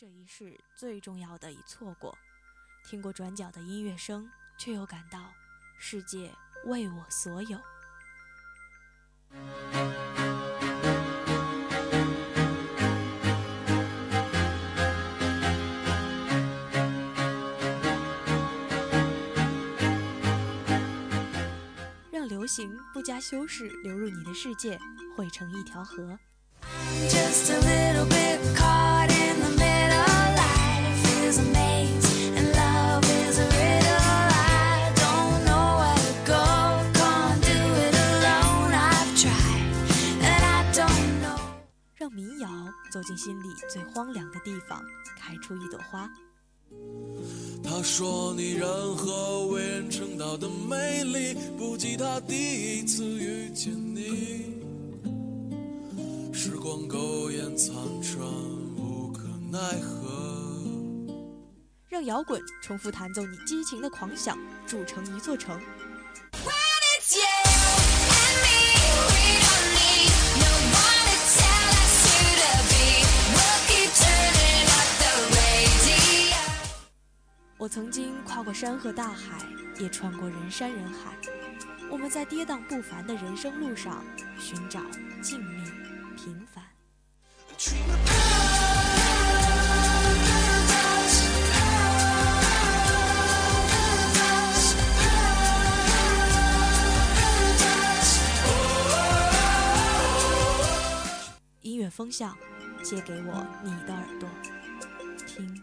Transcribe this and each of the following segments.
这一世最重要的已错过，听过转角的音乐声，却又感到世界为我所有。让流行不加修饰流入你的世界，汇成一条河。just little bit a caught I'm 民谣走进心里最荒凉的地方，开出一朵花。他说：“你任何为人称道的美丽，不及他第一次遇见你。时光苟延残喘，无可奈何。”让摇滚重复弹奏你激情的狂想，筑成一座城。我曾经跨过山和大海，也穿过人山人海。我们在跌宕不凡的人生路上，寻找静谧平凡。音乐风向，借给我你的耳朵，听。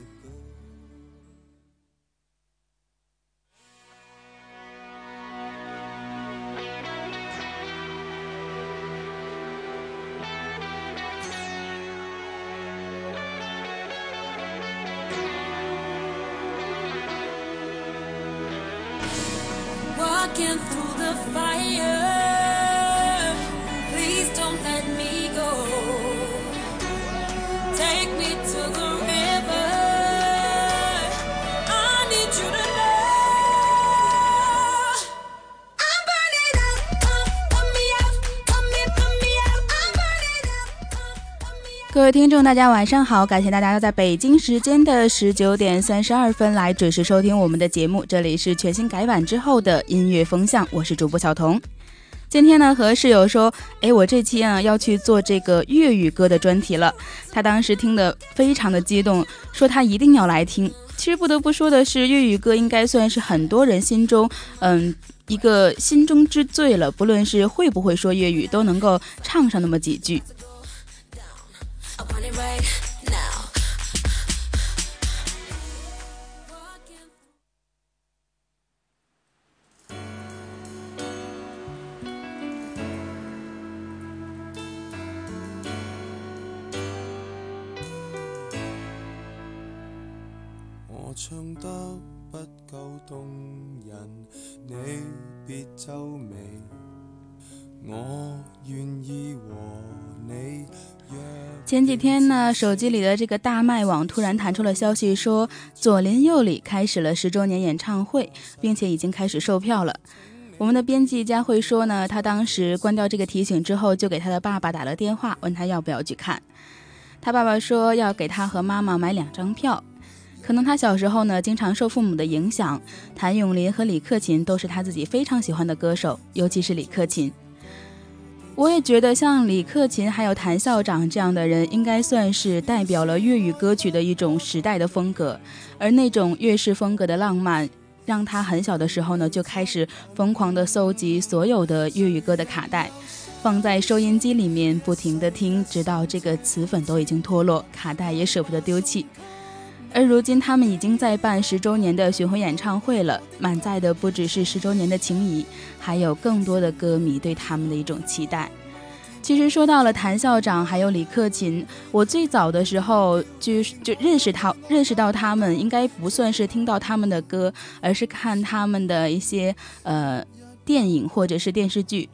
听众大家晚上好，感谢大家要在北京时间的十九点三十二分来准时收听我们的节目，这里是全新改版之后的音乐风向，我是主播小彤。今天呢和室友说，哎，我这期啊要去做这个粤语歌的专题了，他当时听得非常的激动，说他一定要来听。其实不得不说的是，粤语歌应该算是很多人心中，嗯，一个心中之最了，不论是会不会说粤语，都能够唱上那么几句。我唱得不夠動人，你別皺眉，我願意和。前几天呢，手机里的这个大麦网突然弹出了消息，说左邻右里开始了十周年演唱会，并且已经开始售票了。我们的编辑佳慧说呢，她当时关掉这个提醒之后，就给她的爸爸打了电话，问他要不要去看。他爸爸说要给他和妈妈买两张票。可能他小时候呢，经常受父母的影响，谭咏麟和李克勤都是他自己非常喜欢的歌手，尤其是李克勤。我也觉得像李克勤还有谭校长这样的人，应该算是代表了粤语歌曲的一种时代的风格。而那种粤式风格的浪漫，让他很小的时候呢就开始疯狂的搜集所有的粤语歌的卡带，放在收音机里面不停的听，直到这个磁粉都已经脱落，卡带也舍不得丢弃。而如今，他们已经在办十周年的巡回演唱会了。满载的不只是十周年的情谊，还有更多的歌迷对他们的一种期待。其实说到了谭校长，还有李克勤，我最早的时候就就认识他，认识到他们应该不算是听到他们的歌，而是看他们的一些呃电影或者是电视剧。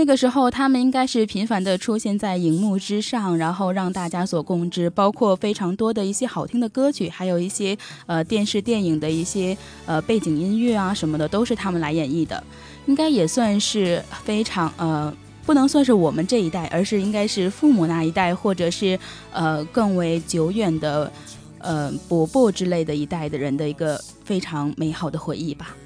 那个时候，他们应该是频繁的出现在荧幕之上，然后让大家所共知，包括非常多的一些好听的歌曲，还有一些呃电视电影的一些呃背景音乐啊什么的，都是他们来演绎的，应该也算是非常呃不能算是我们这一代，而是应该是父母那一代，或者是呃更为久远的呃伯伯之类的一代的人的一个非常美好的回忆吧。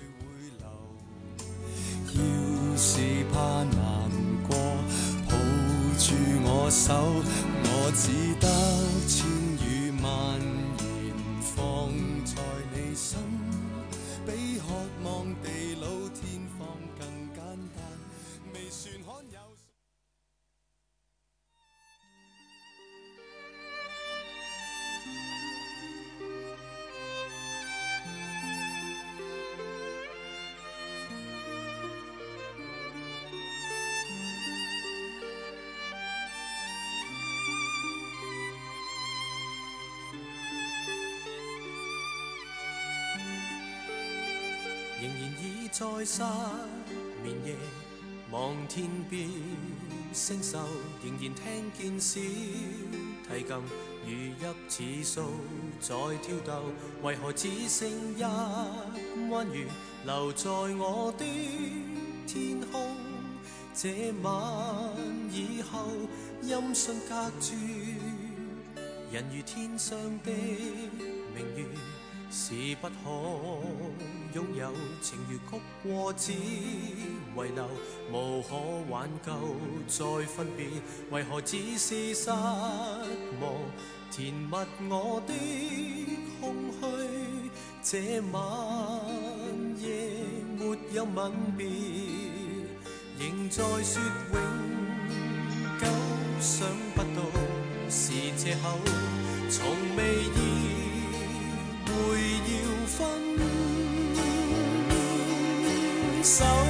手，我只得千语万言放在你心。失眠夜望天边星宿，仍然听见小提琴如泣似诉在挑逗，为何只剩一弯月留在我的天空？这晚以后音讯隔绝，人如天上的明月是不可。拥有情如曲过只遗留，无可挽救再分别，为何只是失望？填密我的空虚，这晚夜没有吻别，仍在说永久，想不到是借口，从未。so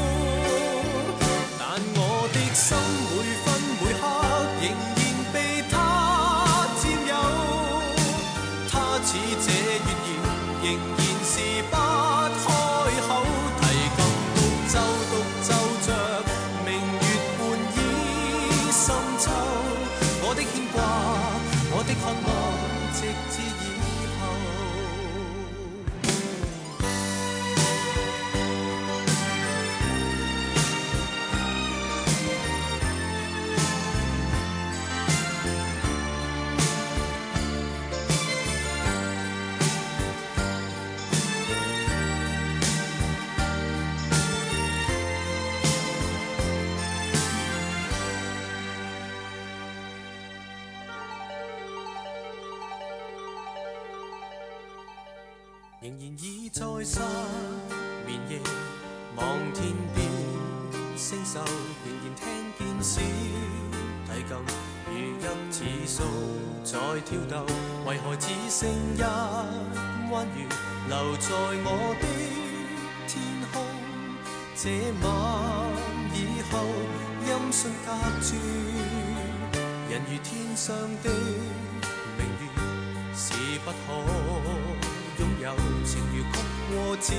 只遗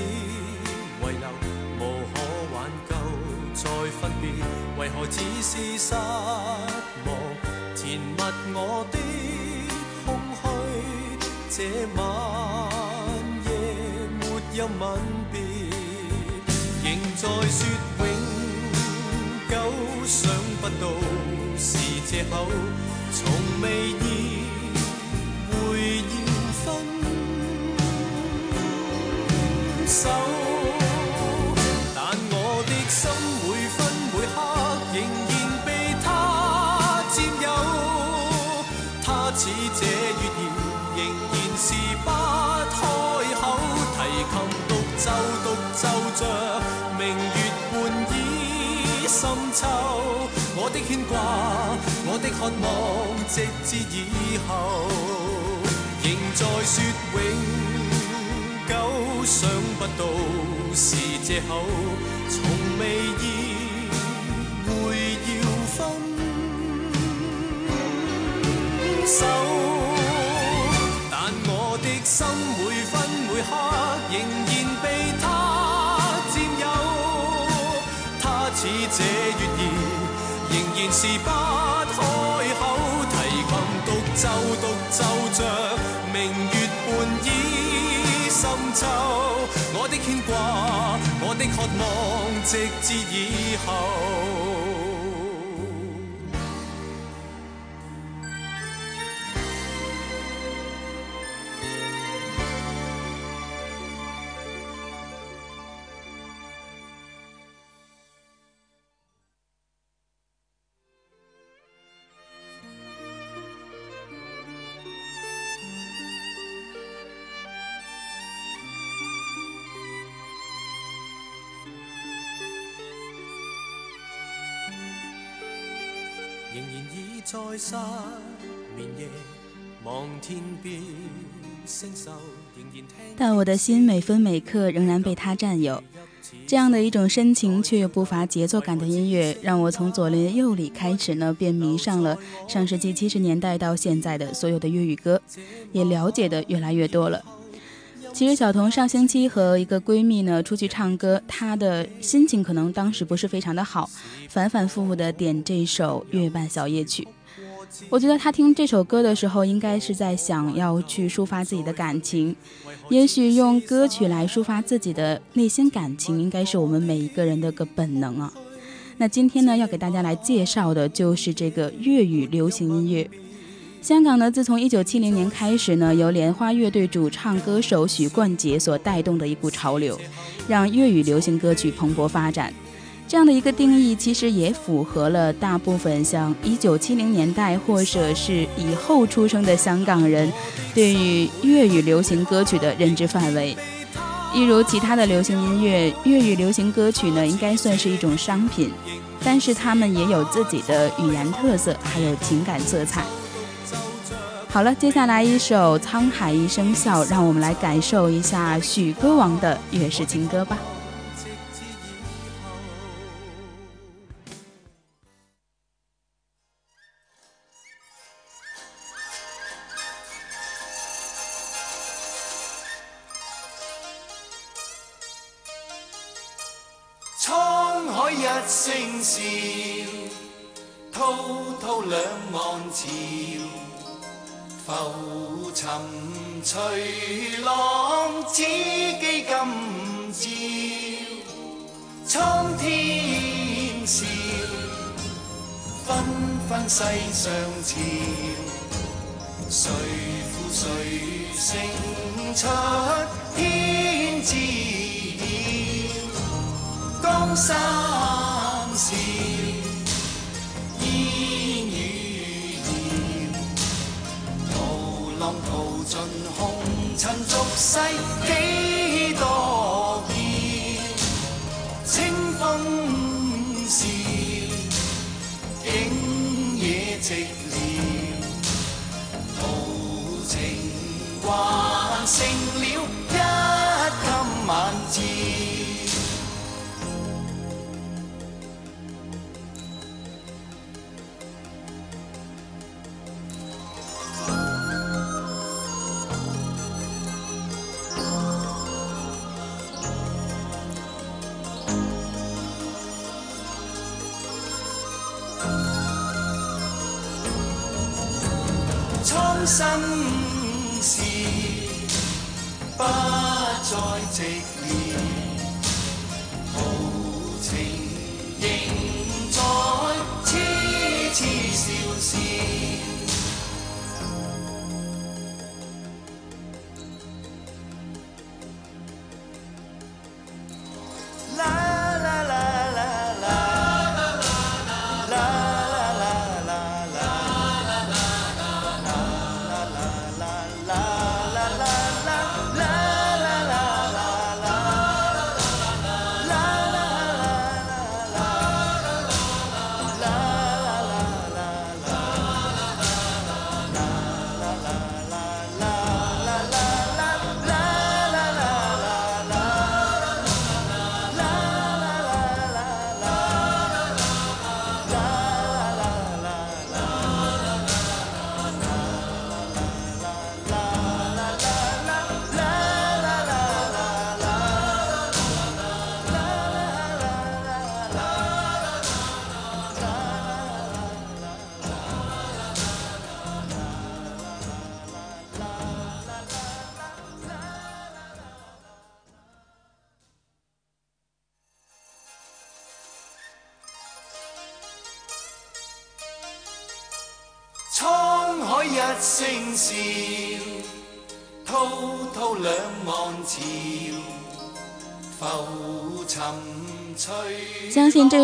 留无可挽救，再分别，为何只是失望填密我的空虚，这晚夜没有吻别，仍在说永久，想不到是借口，从未意。手，但我的心每分每刻仍然被他占有。他似这月儿，仍然是不开口。提琴独奏，独奏着明月半倚深秋。我的牵挂，我的渴望，直至以后，仍在说永。想不到是借口，从未意会要分手，但我的心每分每刻仍然被他占有。他似这月儿，仍然是不开口，提琴独奏。渴望，直至以后。但我的心每分每刻仍然被他占有。这样的一种深情却又不乏节奏感的音乐，让我从左邻右里开始呢，便迷上了上世纪七十年代到现在的所有的粤语歌，也了解的越来越多了。其实小童上星期和一个闺蜜呢出去唱歌，她的心情可能当时不是非常的好，反反复复的点这首《月半小夜曲》。我觉得她听这首歌的时候，应该是在想要去抒发自己的感情。也许用歌曲来抒发自己的内心感情，应该是我们每一个人的个本能啊。那今天呢，要给大家来介绍的就是这个粤语流行音乐。香港呢，自从一九七零年开始呢，由莲花乐队主唱歌手许冠杰所带动的一股潮流，让粤语流行歌曲蓬勃发展。这样的一个定义，其实也符合了大部分像一九七零年代或者是以后出生的香港人对于粤语流行歌曲的认知范围。一如其他的流行音乐，粤语流行歌曲呢，应该算是一种商品，但是他们也有自己的语言特色，还有情感色彩。好了，接下来一首《沧海一声笑》，让我们来感受一下许歌王的《月是情歌》吧。沧海一声笑，滔滔两岸潮。浮沉随浪，此际今朝，苍天笑，纷纷世上潮。谁负谁胜出，天知晓。江山。sight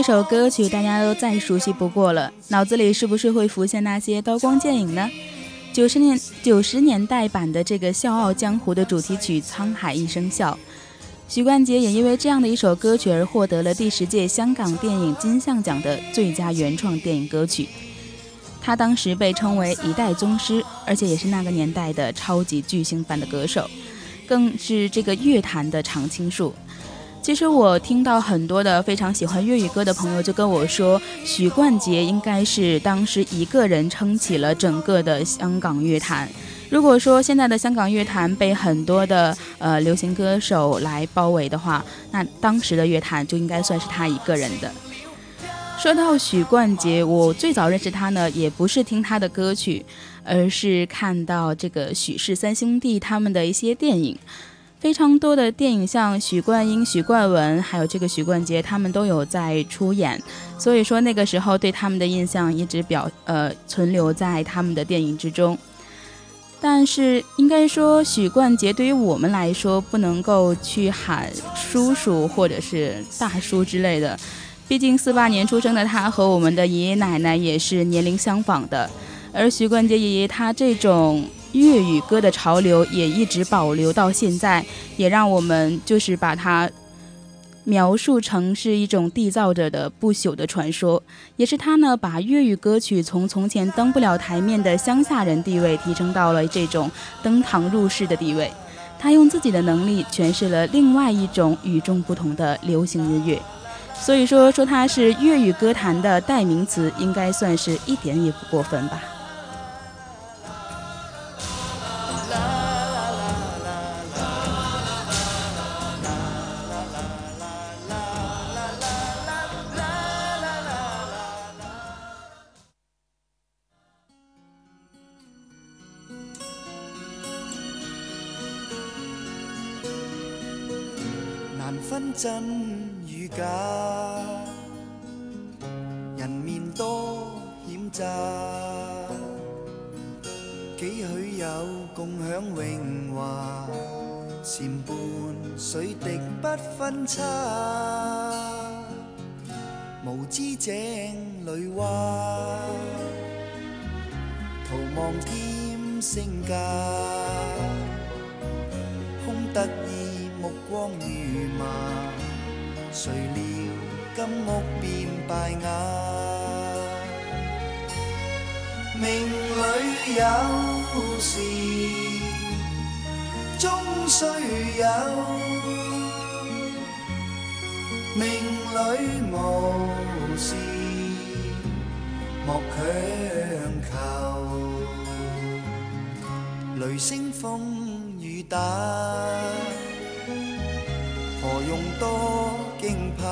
这首歌曲大家都再熟悉不过了，脑子里是不是会浮现那些刀光剑影呢？九十年九十年代版的这个《笑傲江湖》的主题曲《沧海一声笑》，许冠杰也因为这样的一首歌曲而获得了第十届香港电影金像奖的最佳原创电影歌曲。他当时被称为一代宗师，而且也是那个年代的超级巨星般的歌手，更是这个乐坛的常青树。其实我听到很多的非常喜欢粤语歌的朋友就跟我说，许冠杰应该是当时一个人撑起了整个的香港乐坛。如果说现在的香港乐坛被很多的呃流行歌手来包围的话，那当时的乐坛就应该算是他一个人的。说到许冠杰，我最早认识他呢，也不是听他的歌曲，而是看到这个许氏三兄弟他们的一些电影。非常多的电影，像许冠英、许冠文，还有这个许冠杰，他们都有在出演。所以说那个时候对他们的印象一直表呃存留在他们的电影之中。但是应该说许冠杰对于我们来说不能够去喊叔叔或者是大叔之类的，毕竟四八年出生的他和我们的爷爷奶奶也是年龄相仿的。而许冠杰爷爷他这种。粤语歌的潮流也一直保留到现在，也让我们就是把它描述成是一种缔造者的不朽的传说。也是他呢，把粤语歌曲从从前登不了台面的乡下人地位提升到了这种登堂入室的地位。他用自己的能力诠释了另外一种与众不同的流行音乐。所以说，说他是粤语歌坛的代名词，应该算是一点也不过分吧。真与假，人面多险诈，几许有共享荣华，蝉伴水滴不分差。无知井里蛙，徒望添身价，空得意目光如麻。谁料金屋变败瓦？命里有时终须有，命里无时莫强求。雷声风雨打，何用多？惊怕，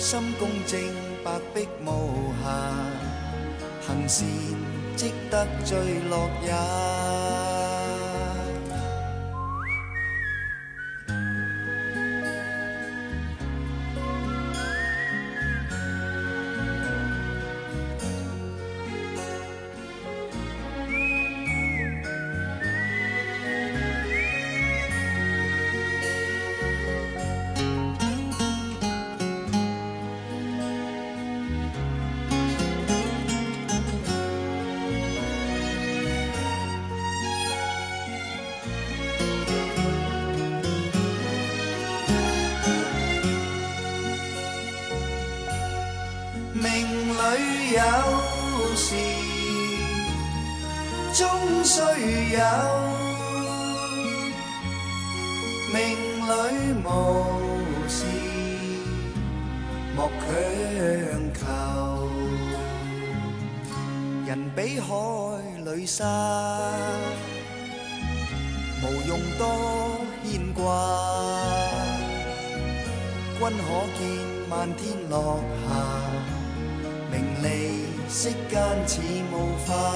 心公正，白璧无瑕，行善积德最乐也。莫强求，人比海里沙，无用多牵挂。君可见漫天落霞，名利世间似雾花。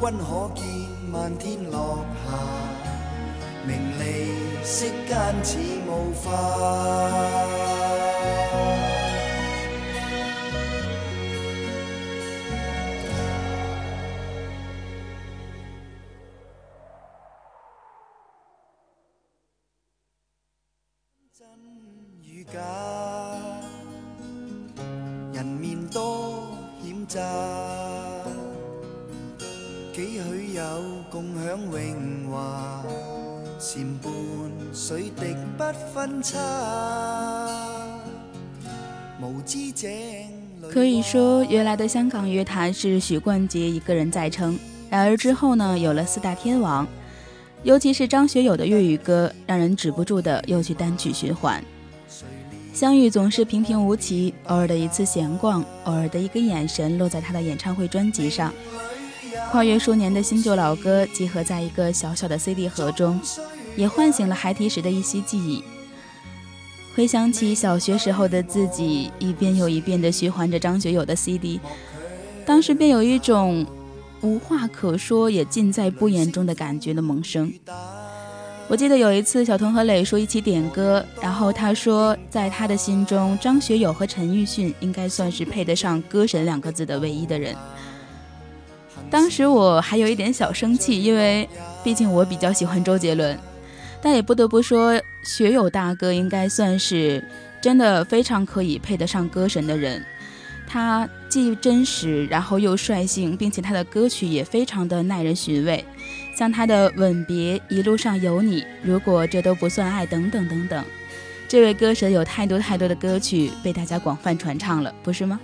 君可见漫天落霞。名利息间似雾化。可以说，原来的香港乐坛是许冠杰一个人在撑。然而之后呢，有了四大天王，尤其是张学友的粤语歌，让人止不住的又去单曲循环。相遇总是平平无奇，偶尔的一次闲逛，偶尔的一个眼神落在他的演唱会专辑上，跨越数年的新旧老歌集合在一个小小的 CD 盒中，也唤醒了孩提时的一些记忆。回想起小学时候的自己，一遍又一遍地循环着张学友的 CD，当时便有一种无话可说也尽在不言中的感觉的萌生。我记得有一次，小童和磊叔一起点歌，然后他说在他的心中，张学友和陈奕迅应该算是配得上“歌神”两个字的唯一的人。当时我还有一点小生气，因为毕竟我比较喜欢周杰伦，但也不得不说。学友大哥应该算是真的非常可以配得上歌神的人，他既真实，然后又率性，并且他的歌曲也非常的耐人寻味，像他的《吻别》《一路上有你》《如果这都不算爱》等等等等，这位歌神有太多太多的歌曲被大家广泛传唱了，不是吗？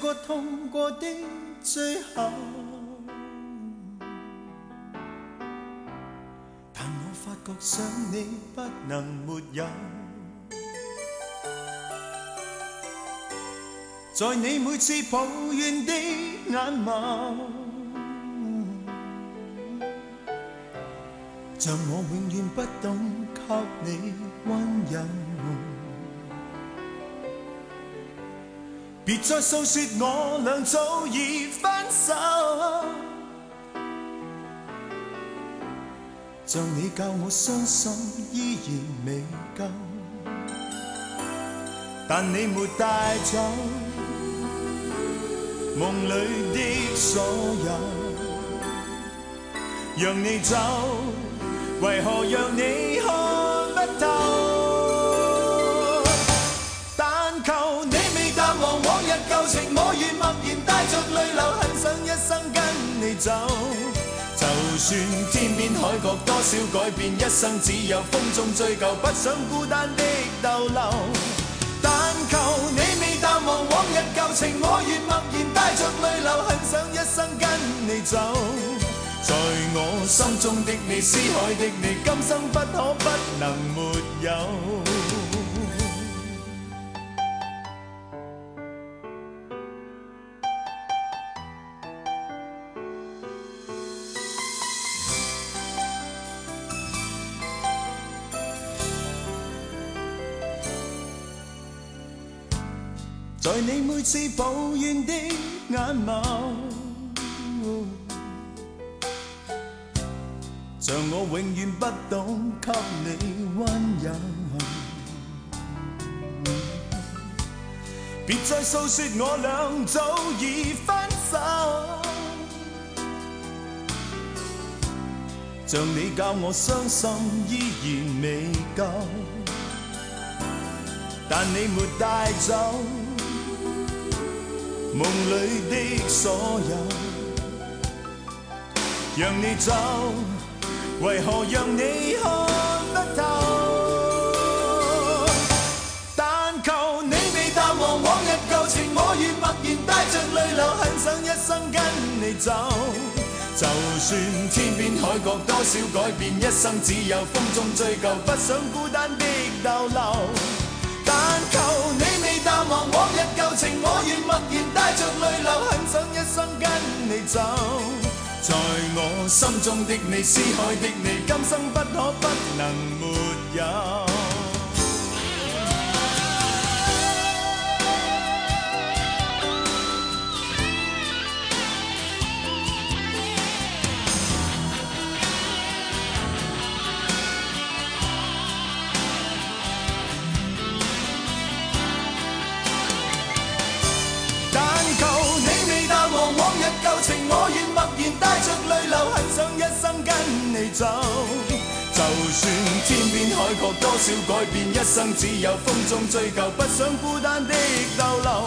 过痛过的最后，但我发觉想你不能没有，在你每次抱怨的眼眸，像我永远不懂给你温柔。别再诉说，我俩早已分手。像你教我伤心，依然未够。但你没带走梦里的所有，让你走，为何让你看？默然带着泪流，很想一生跟你走。就算天边海角多少改变，一生只有风中追究，不想孤单的逗留。但求你未淡忘往日旧情，我愿默然带着泪流，很想一生跟你走。在我心中的你，思海的你，今生不可不能没有。在你每次抱怨的眼眸，像我永远不懂给你温柔。别再诉说我俩早已分手，像你教我伤心依然未够，但你没带走。梦里的所有，让你走，为何让你看不透？但求你未淡忘往日旧情，我愿默然带着泪流，很想一生跟你走。就算天边海角多少改变，一生只有风中追究，不想孤单的逗留。旧情，我愿默然带着泪流，很想一生跟你走。在我心中的你，思海的你，今生不可不能没有。很想一生跟你走。就算天边海角，多少改变，一生只有风中追究，不想孤单的逗留。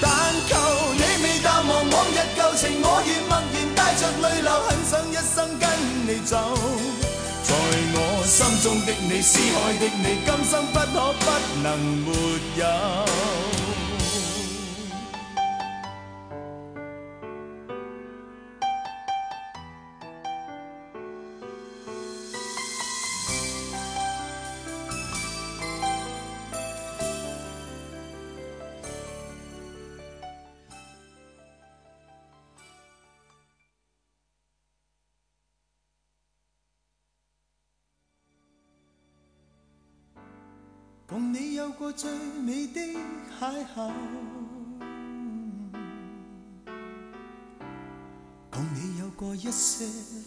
但求你未淡忘往日旧情，我愿默然带着泪流，很想一生跟你走。在我心中的你，思海的你，今生不可不能没有。有过最美的邂逅。共你有过一些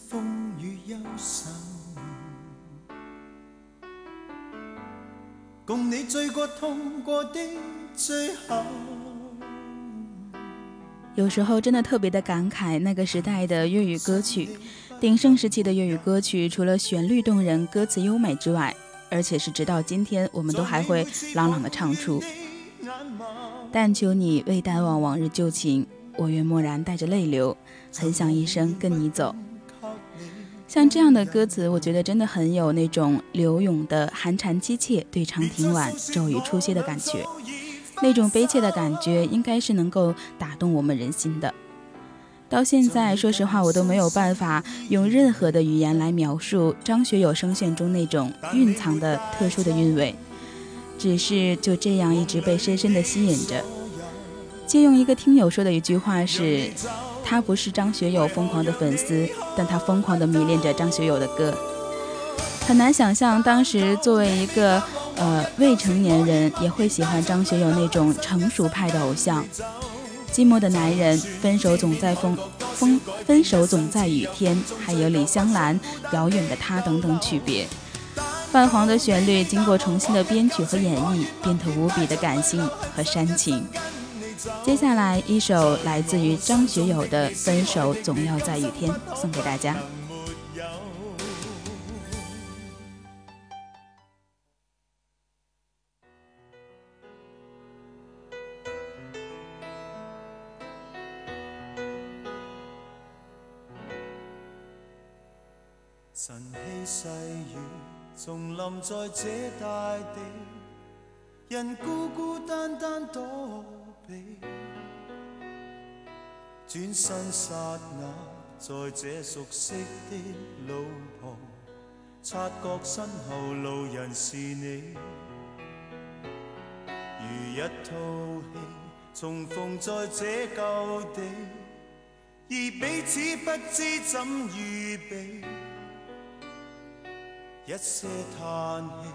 风雨忧愁，共你醉过痛过的最后。有时候真的特别的感慨那个时代的粤语歌曲。鼎盛时期的粤语歌曲，除了旋律动人、歌词优美之外，而且是直到今天，我们都还会朗朗的唱出。但求你未淡忘往日旧情，我愿默然带着泪流，很想一生跟你走。像这样的歌词，我觉得真的很有那种柳永的“寒蝉凄切，对长亭晚，骤雨初歇”的感觉，那种悲切的感觉，应该是能够打动我们人心的。到现在，说实话，我都没有办法用任何的语言来描述张学友声线中那种蕴藏的特殊的韵味，只是就这样一直被深深的吸引着。借用一个听友说的一句话是：“他不是张学友疯狂的粉丝，但他疯狂的迷恋着张学友的歌。”很难想象，当时作为一个呃未成年人，也会喜欢张学友那种成熟派的偶像。寂寞的男人，分手总在风风，分手总在雨天，还有李香兰、遥远的他等等曲别，泛黄的旋律经过重新的编曲和演绎，变得无比的感性和煽情。接下来，一首来自于张学友的《分手总要在雨天》送给大家。在这大地，人孤孤单单躲避。转身刹那，在这熟悉的路旁，察觉身后路人是你。如一套戏，重逢在这旧地，而彼此不知怎预备。一些叹气，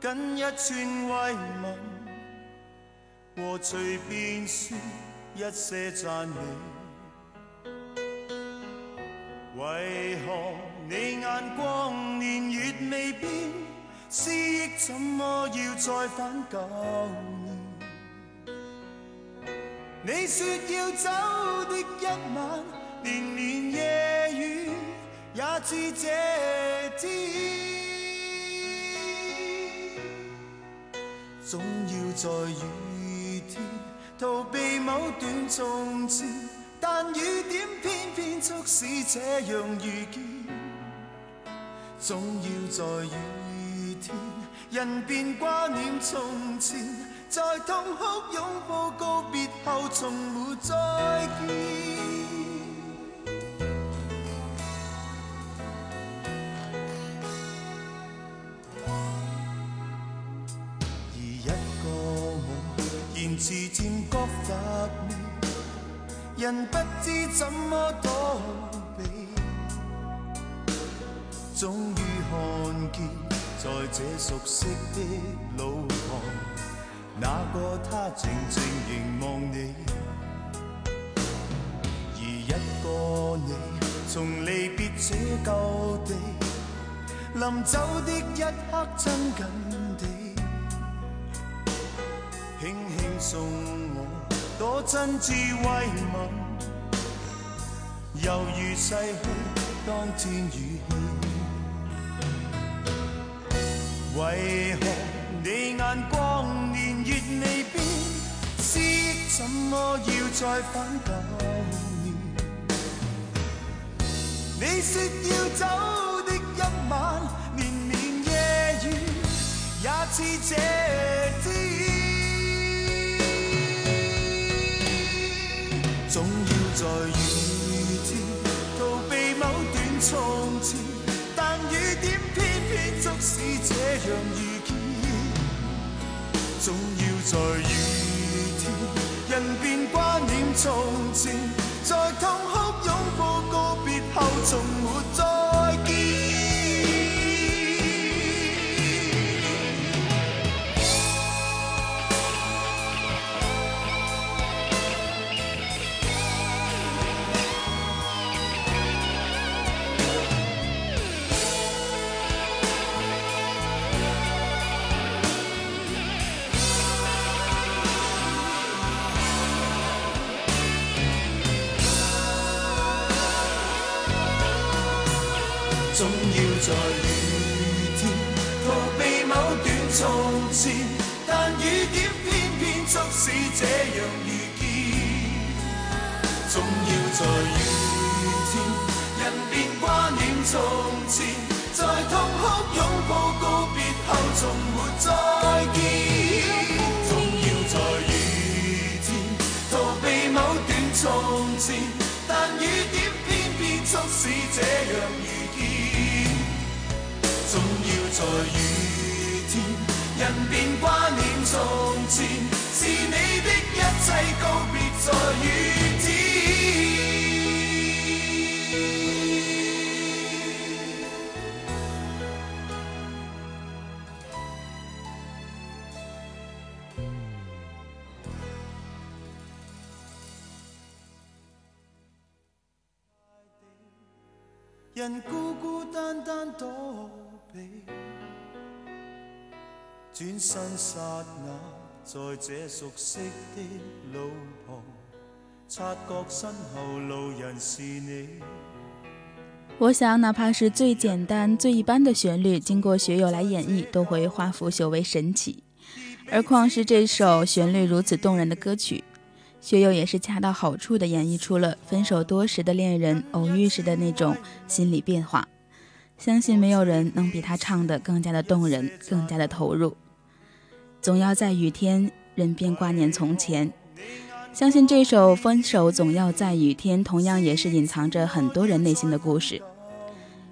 跟一串慰问，和随便说一些赞美。为何你眼光年月未变，思忆怎么要再返旧年？你说要走的一晚，年年夜雨也知这天。总要在雨天逃避某段从前，但雨点偏偏促使这样遇见。总要在雨天，人便挂念从前，在痛哭拥抱告别后，从没再见。渐觉乏味，人不知怎么躲避。终于看见，在这熟悉的路旁，那个他静静凝望你，而一个你从离别这旧地，临走的一刻，亲近。送我多真挚慰问，犹如逝去当天雨天。为何你眼光年月未变，思怎么要再返旧年？你说要走的一晚，连绵夜雨也似这。让遇见总要在雨天，人便挂念从前，在痛哭拥抱告别后，从没再。在雨天逃避某段从前，但雨点偏偏促使这样遇见。总要在雨天，人便挂念从前，在痛哭拥抱告别后，从没再见。总要在雨天逃避某段从前，但雨点偏偏促使这样。在雨天，人便挂念从前，是你的一切告别在雨天。我想，哪怕是最简单、最一般的旋律，经过学友来演绎，都会化腐朽为神奇。而况是这首旋律如此动人的歌曲，学友也是恰到好处的演绎出了分手多时的恋人偶遇时的那种心理变化。相信没有人能比他唱的更加的动人，更加的投入。总要在雨天，人便挂念从前。相信这首《分手总要在雨天》，同样也是隐藏着很多人内心的故事。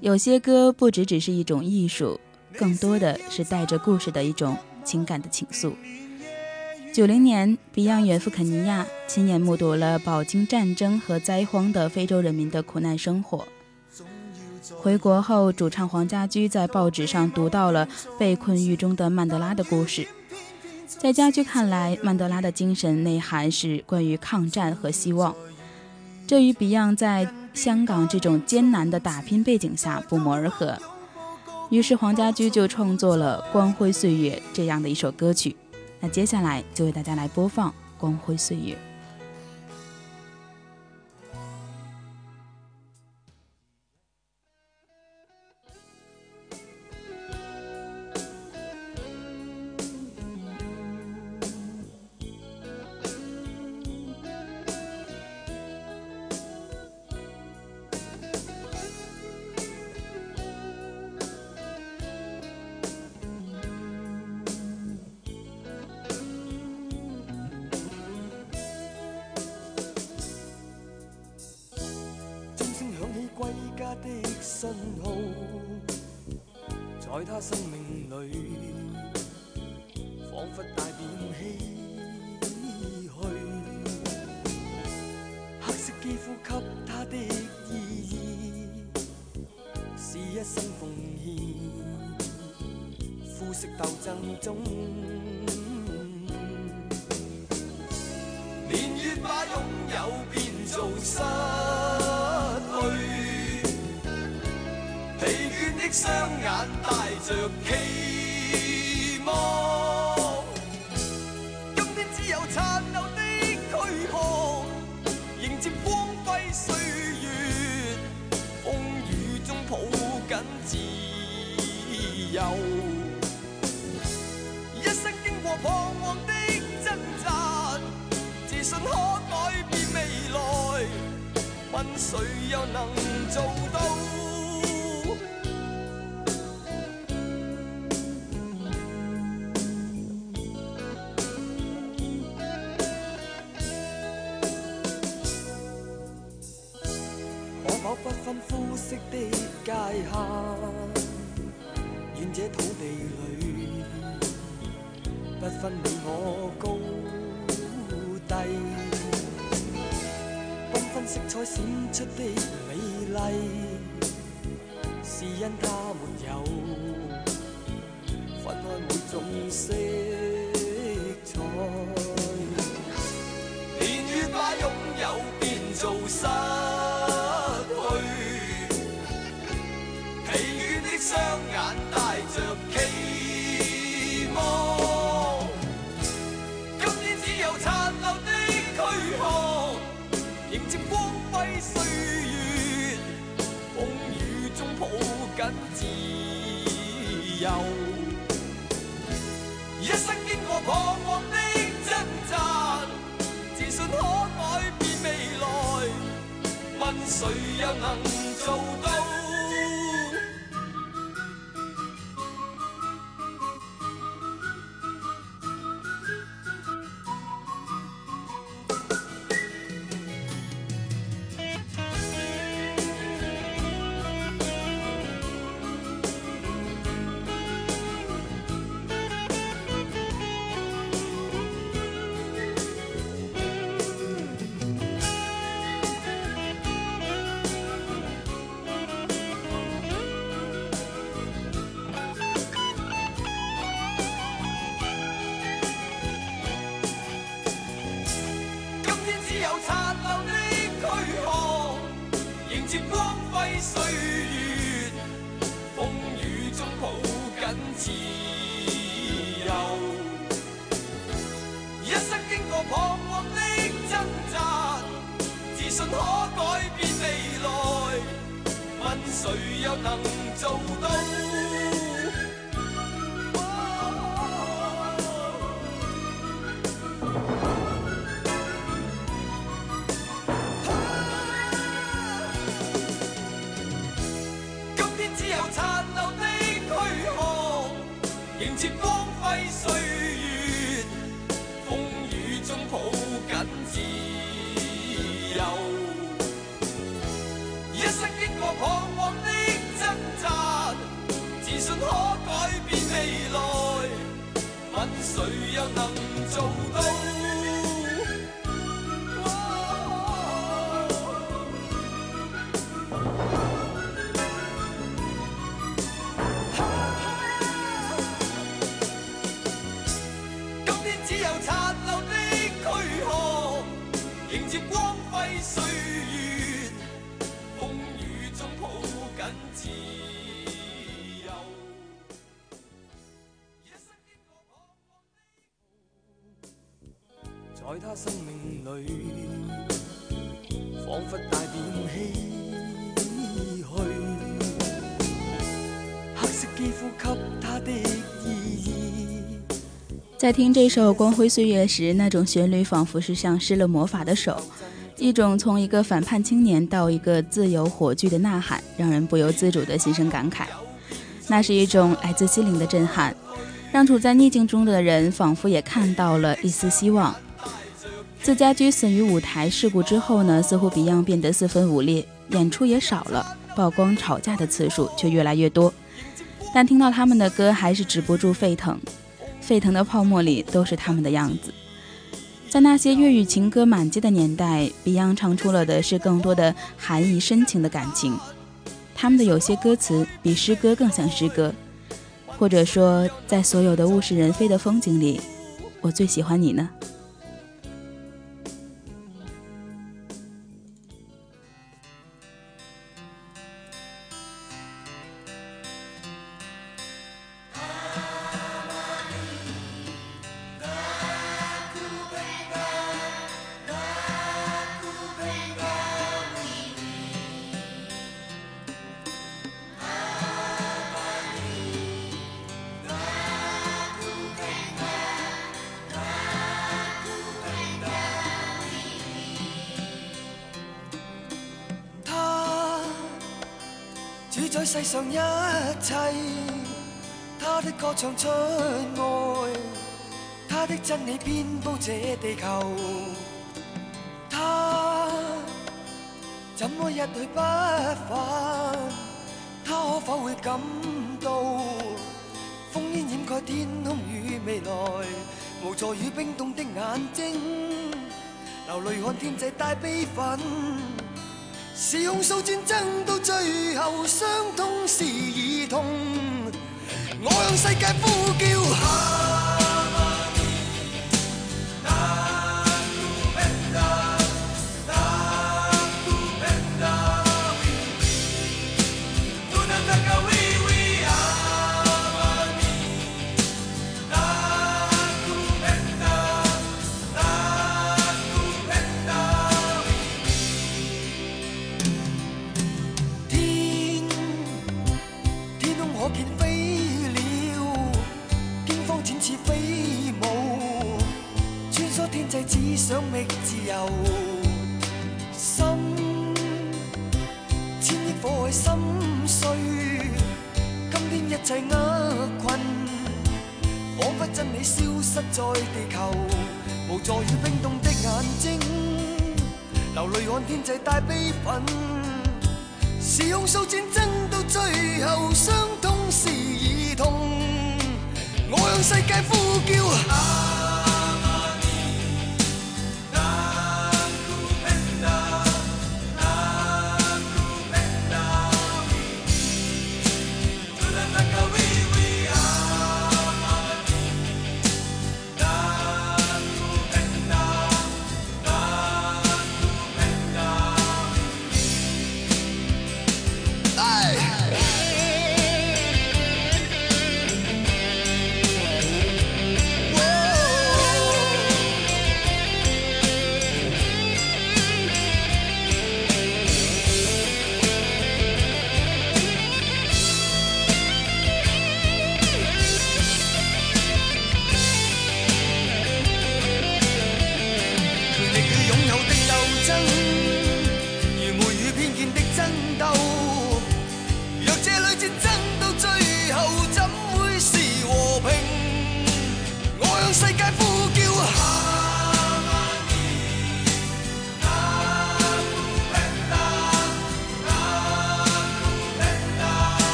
有些歌不只只是一种艺术，更多的是带着故事的一种情感的情愫。九零年，Beyond 远赴肯尼亚，亲眼目睹了饱经战争和灾荒的非洲人民的苦难生活。回国后，主唱黄家驹在报纸上读到了被困狱中的曼德拉的故事。在家居看来，曼德拉的精神内涵是关于抗战和希望，这与 Beyond 在香港这种艰难的打拼背景下不谋而合。于是黄家驹就创作了《光辉岁月》这样的一首歌曲。那接下来就为大家来播放《光辉岁月》。年月把拥有变做失去，疲倦的双眼带着。彷徨的挣扎，自信可改变未来，问谁又能做到？可否不分肤色的界限，愿这土地里。不分你我高低，缤纷色彩闪出的美丽，是因它没有分开每种色彩，年月把拥有变做失。由，一生经过彷徨的挣扎，自信可改变未来。问谁又能做到？在听这首《光辉岁月》时，那种旋律仿佛是像施了魔法的手，一种从一个反叛青年到一个自由火炬的呐喊，让人不由自主的心生感慨。那是一种来自心灵的震撼，让处在逆境中的人仿佛也看到了一丝希望。自家居死于舞台事故之后呢，似乎 Beyond 变得四分五裂，演出也少了，曝光吵架的次数却越来越多。但听到他们的歌，还是止不住沸腾。沸腾的泡沫里都是他们的样子。在那些粤语情歌满街的年代，Beyond 唱出了的是更多的含义深情的感情。他们的有些歌词比诗歌更像诗歌，或者说，在所有的物是人非的风景里，我最喜欢你呢。世上一切，他的歌唱出爱，他的真理遍布这地球。他怎么一去不返？他可否会感到烽烟掩盖天空与未来？无助与冰冻的眼睛，流泪看天际带悲愤。是控诉战争，到最后伤痛是儿童。我向世界呼叫。不在地球，无助与冰冻的眼睛，流泪看天际带悲愤。是用数战争到最后，伤痛是儿童。我向世界呼叫。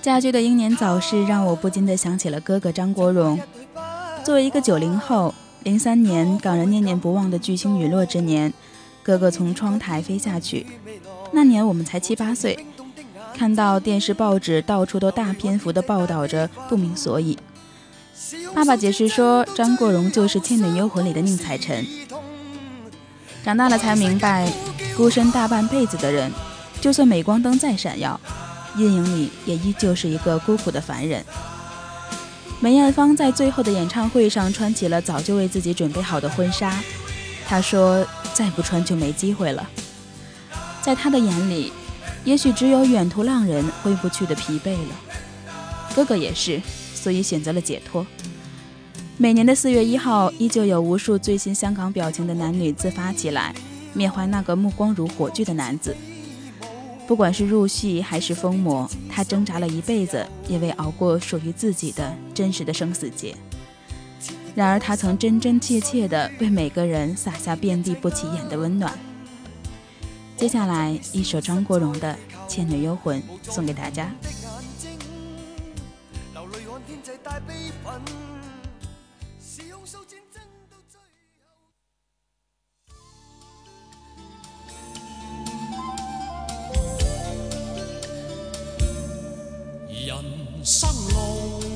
家驹的英年早逝让我不禁地想起了哥哥张国荣。作为一个九零后，零三年港人念念不忘的巨星陨落之年，哥哥从窗台飞下去，那年我们才七八岁，看到电视、报纸到处都大篇幅地报道着，不明所以。爸爸解释说，张国荣就是《倩女幽魂》里的宁采臣。长大了才明白，孤身大半辈子的人，就算镁光灯再闪耀，阴影里也依旧是一个孤苦的凡人。梅艳芳在最后的演唱会上穿起了早就为自己准备好的婚纱，她说：“再不穿就没机会了。”在她的眼里，也许只有远途浪人挥不去的疲惫了。哥哥也是。所以选择了解脱。每年的四月一号，依旧有无数最新香港表情的男女自发起来，缅怀那个目光如火炬的男子。不管是入戏还是疯魔，他挣扎了一辈子，也未熬过属于自己的真实的生死劫。然而，他曾真真切切地为每个人洒下遍地不起眼的温暖。接下来，一首张国荣的《倩女幽魂》送给大家。带悲愤，是用诉战争到最后。人生路。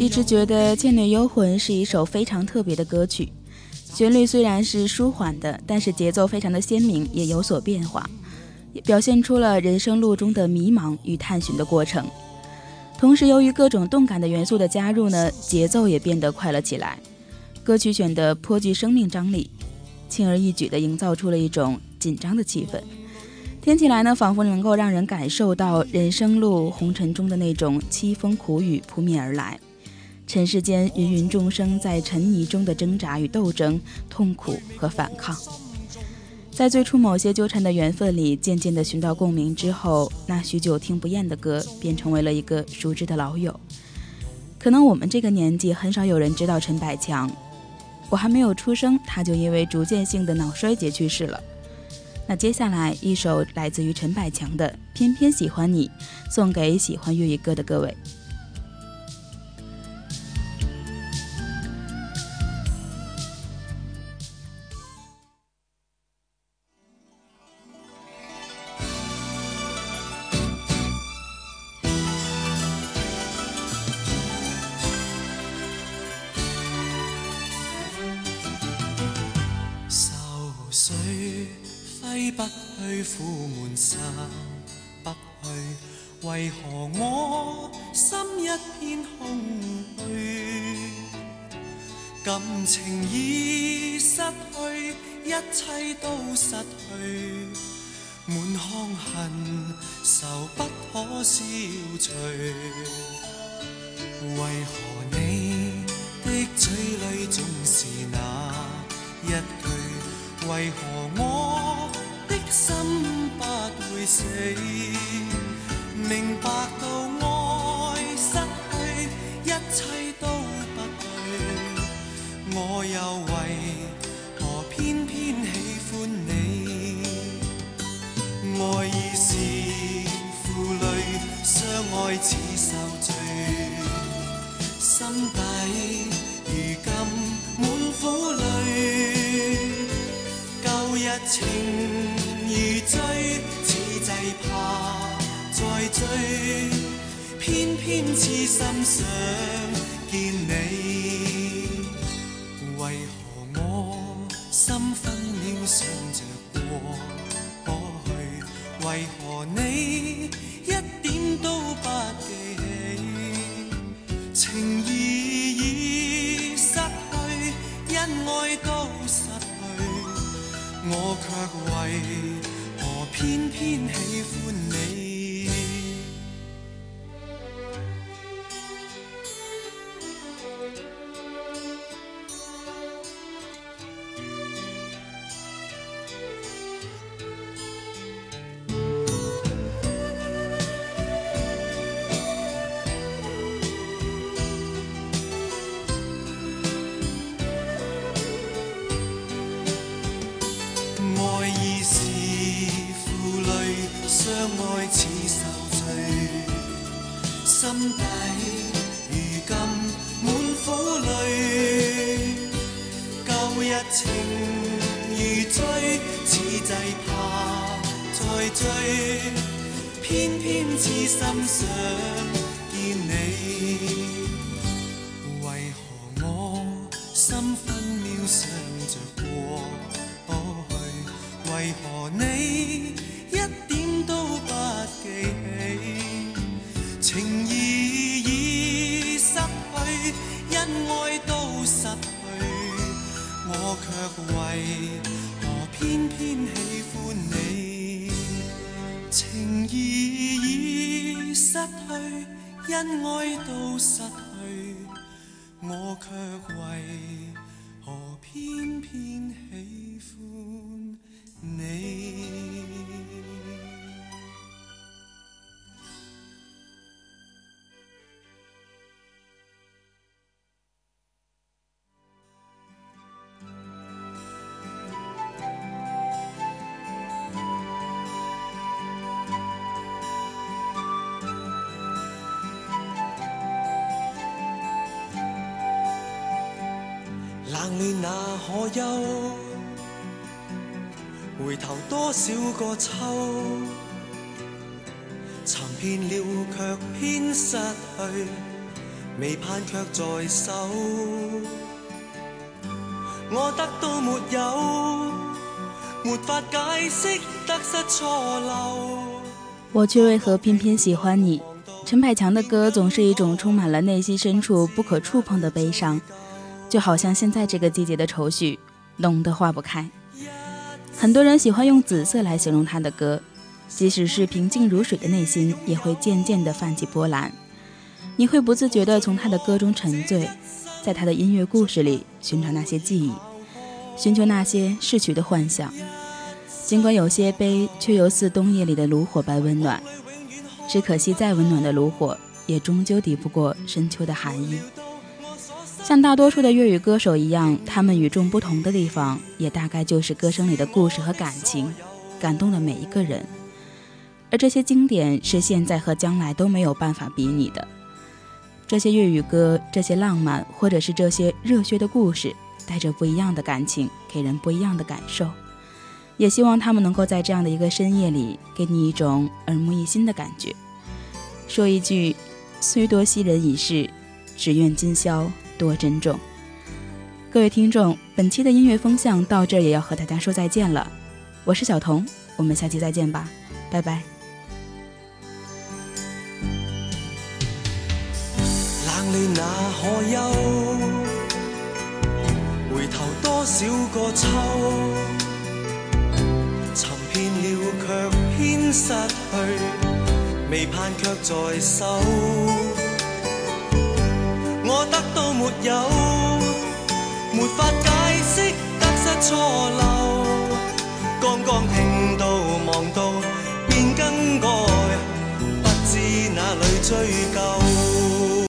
一直觉得《倩女幽魂》是一首非常特别的歌曲，旋律虽然是舒缓的，但是节奏非常的鲜明，也有所变化，表现出了人生路中的迷茫与探寻的过程。同时，由于各种动感的元素的加入呢，节奏也变得快了起来。歌曲选得颇具生命张力，轻而易举地营造出了一种紧张的气氛。听起来呢，仿佛能够让人感受到人生路红尘中的那种凄风苦雨扑面而来，尘世间芸芸众生在沉泥中的挣扎与斗争、痛苦和反抗。在最初某些纠缠的缘分里，渐渐地寻到共鸣之后，那许久听不厌的歌便成为了一个熟知的老友。可能我们这个年纪，很少有人知道陈百强。我还没有出生，他就因为逐渐性的脑衰竭去世了。那接下来一首来自于陈百强的《偏偏喜欢你》，送给喜欢粤语歌的各位。苦闷散不去，为何我心一片空虚？感情已失去，一切都失去，满腔恨愁不可消除。为何你的嘴里总是那一句？为何我？心不会死，明白到爱失去，一切都不对。我又为何偏偏喜欢你？爱已是负累，相爱似受罪，心底如今满苦泪。旧日情。如追，此际怕再追，偏偏痴心想见你。为何我心分秒想着过去？为何你一点都不记起？情义已失去，恩爱都失去，我却为。偏偏喜欢你。相爱似受罪，心底如今满苦泪。旧日情如醉，此际怕再追，偏偏痴心想。为何偏偏喜欢你？情意已失去，恩爱都失去，我却为何偏偏喜欢你？多少个秋，寻遍了却偏失去，未盼却在手。我得都没有，没法解释得失错漏。我却为何偏偏喜欢你？陈百强的歌总是一种充满了内心深处不可触碰的悲伤，就好像现在这个季节的愁绪，浓得化不开。很多人喜欢用紫色来形容他的歌，即使是平静如水的内心，也会渐渐地泛起波澜。你会不自觉地从他的歌中沉醉，在他的音乐故事里寻找那些记忆，寻求那些逝去的幻想。尽管有些悲，却又似冬夜里的炉火般温暖。只可惜，再温暖的炉火，也终究抵不过深秋的寒意。像大多数的粤语歌手一样，他们与众不同的地方，也大概就是歌声里的故事和感情，感动了每一个人。而这些经典是现在和将来都没有办法比拟的。这些粤语歌，这些浪漫或者是这些热血的故事，带着不一样的感情，给人不一样的感受。也希望他们能够在这样的一个深夜里，给你一种耳目一新的感觉。说一句，虽多昔人已逝，只愿今宵。多珍重。各位听众，本期的音乐风向到这也要和大家说再见了。我是小彤，我们下期再见吧，拜拜。冷暖那可休？回头多少个秋？寻遍了却偏失去，未盼却在手。我得到没有，没法解释得失错漏。刚刚听到望到，便更改，不知哪里追究。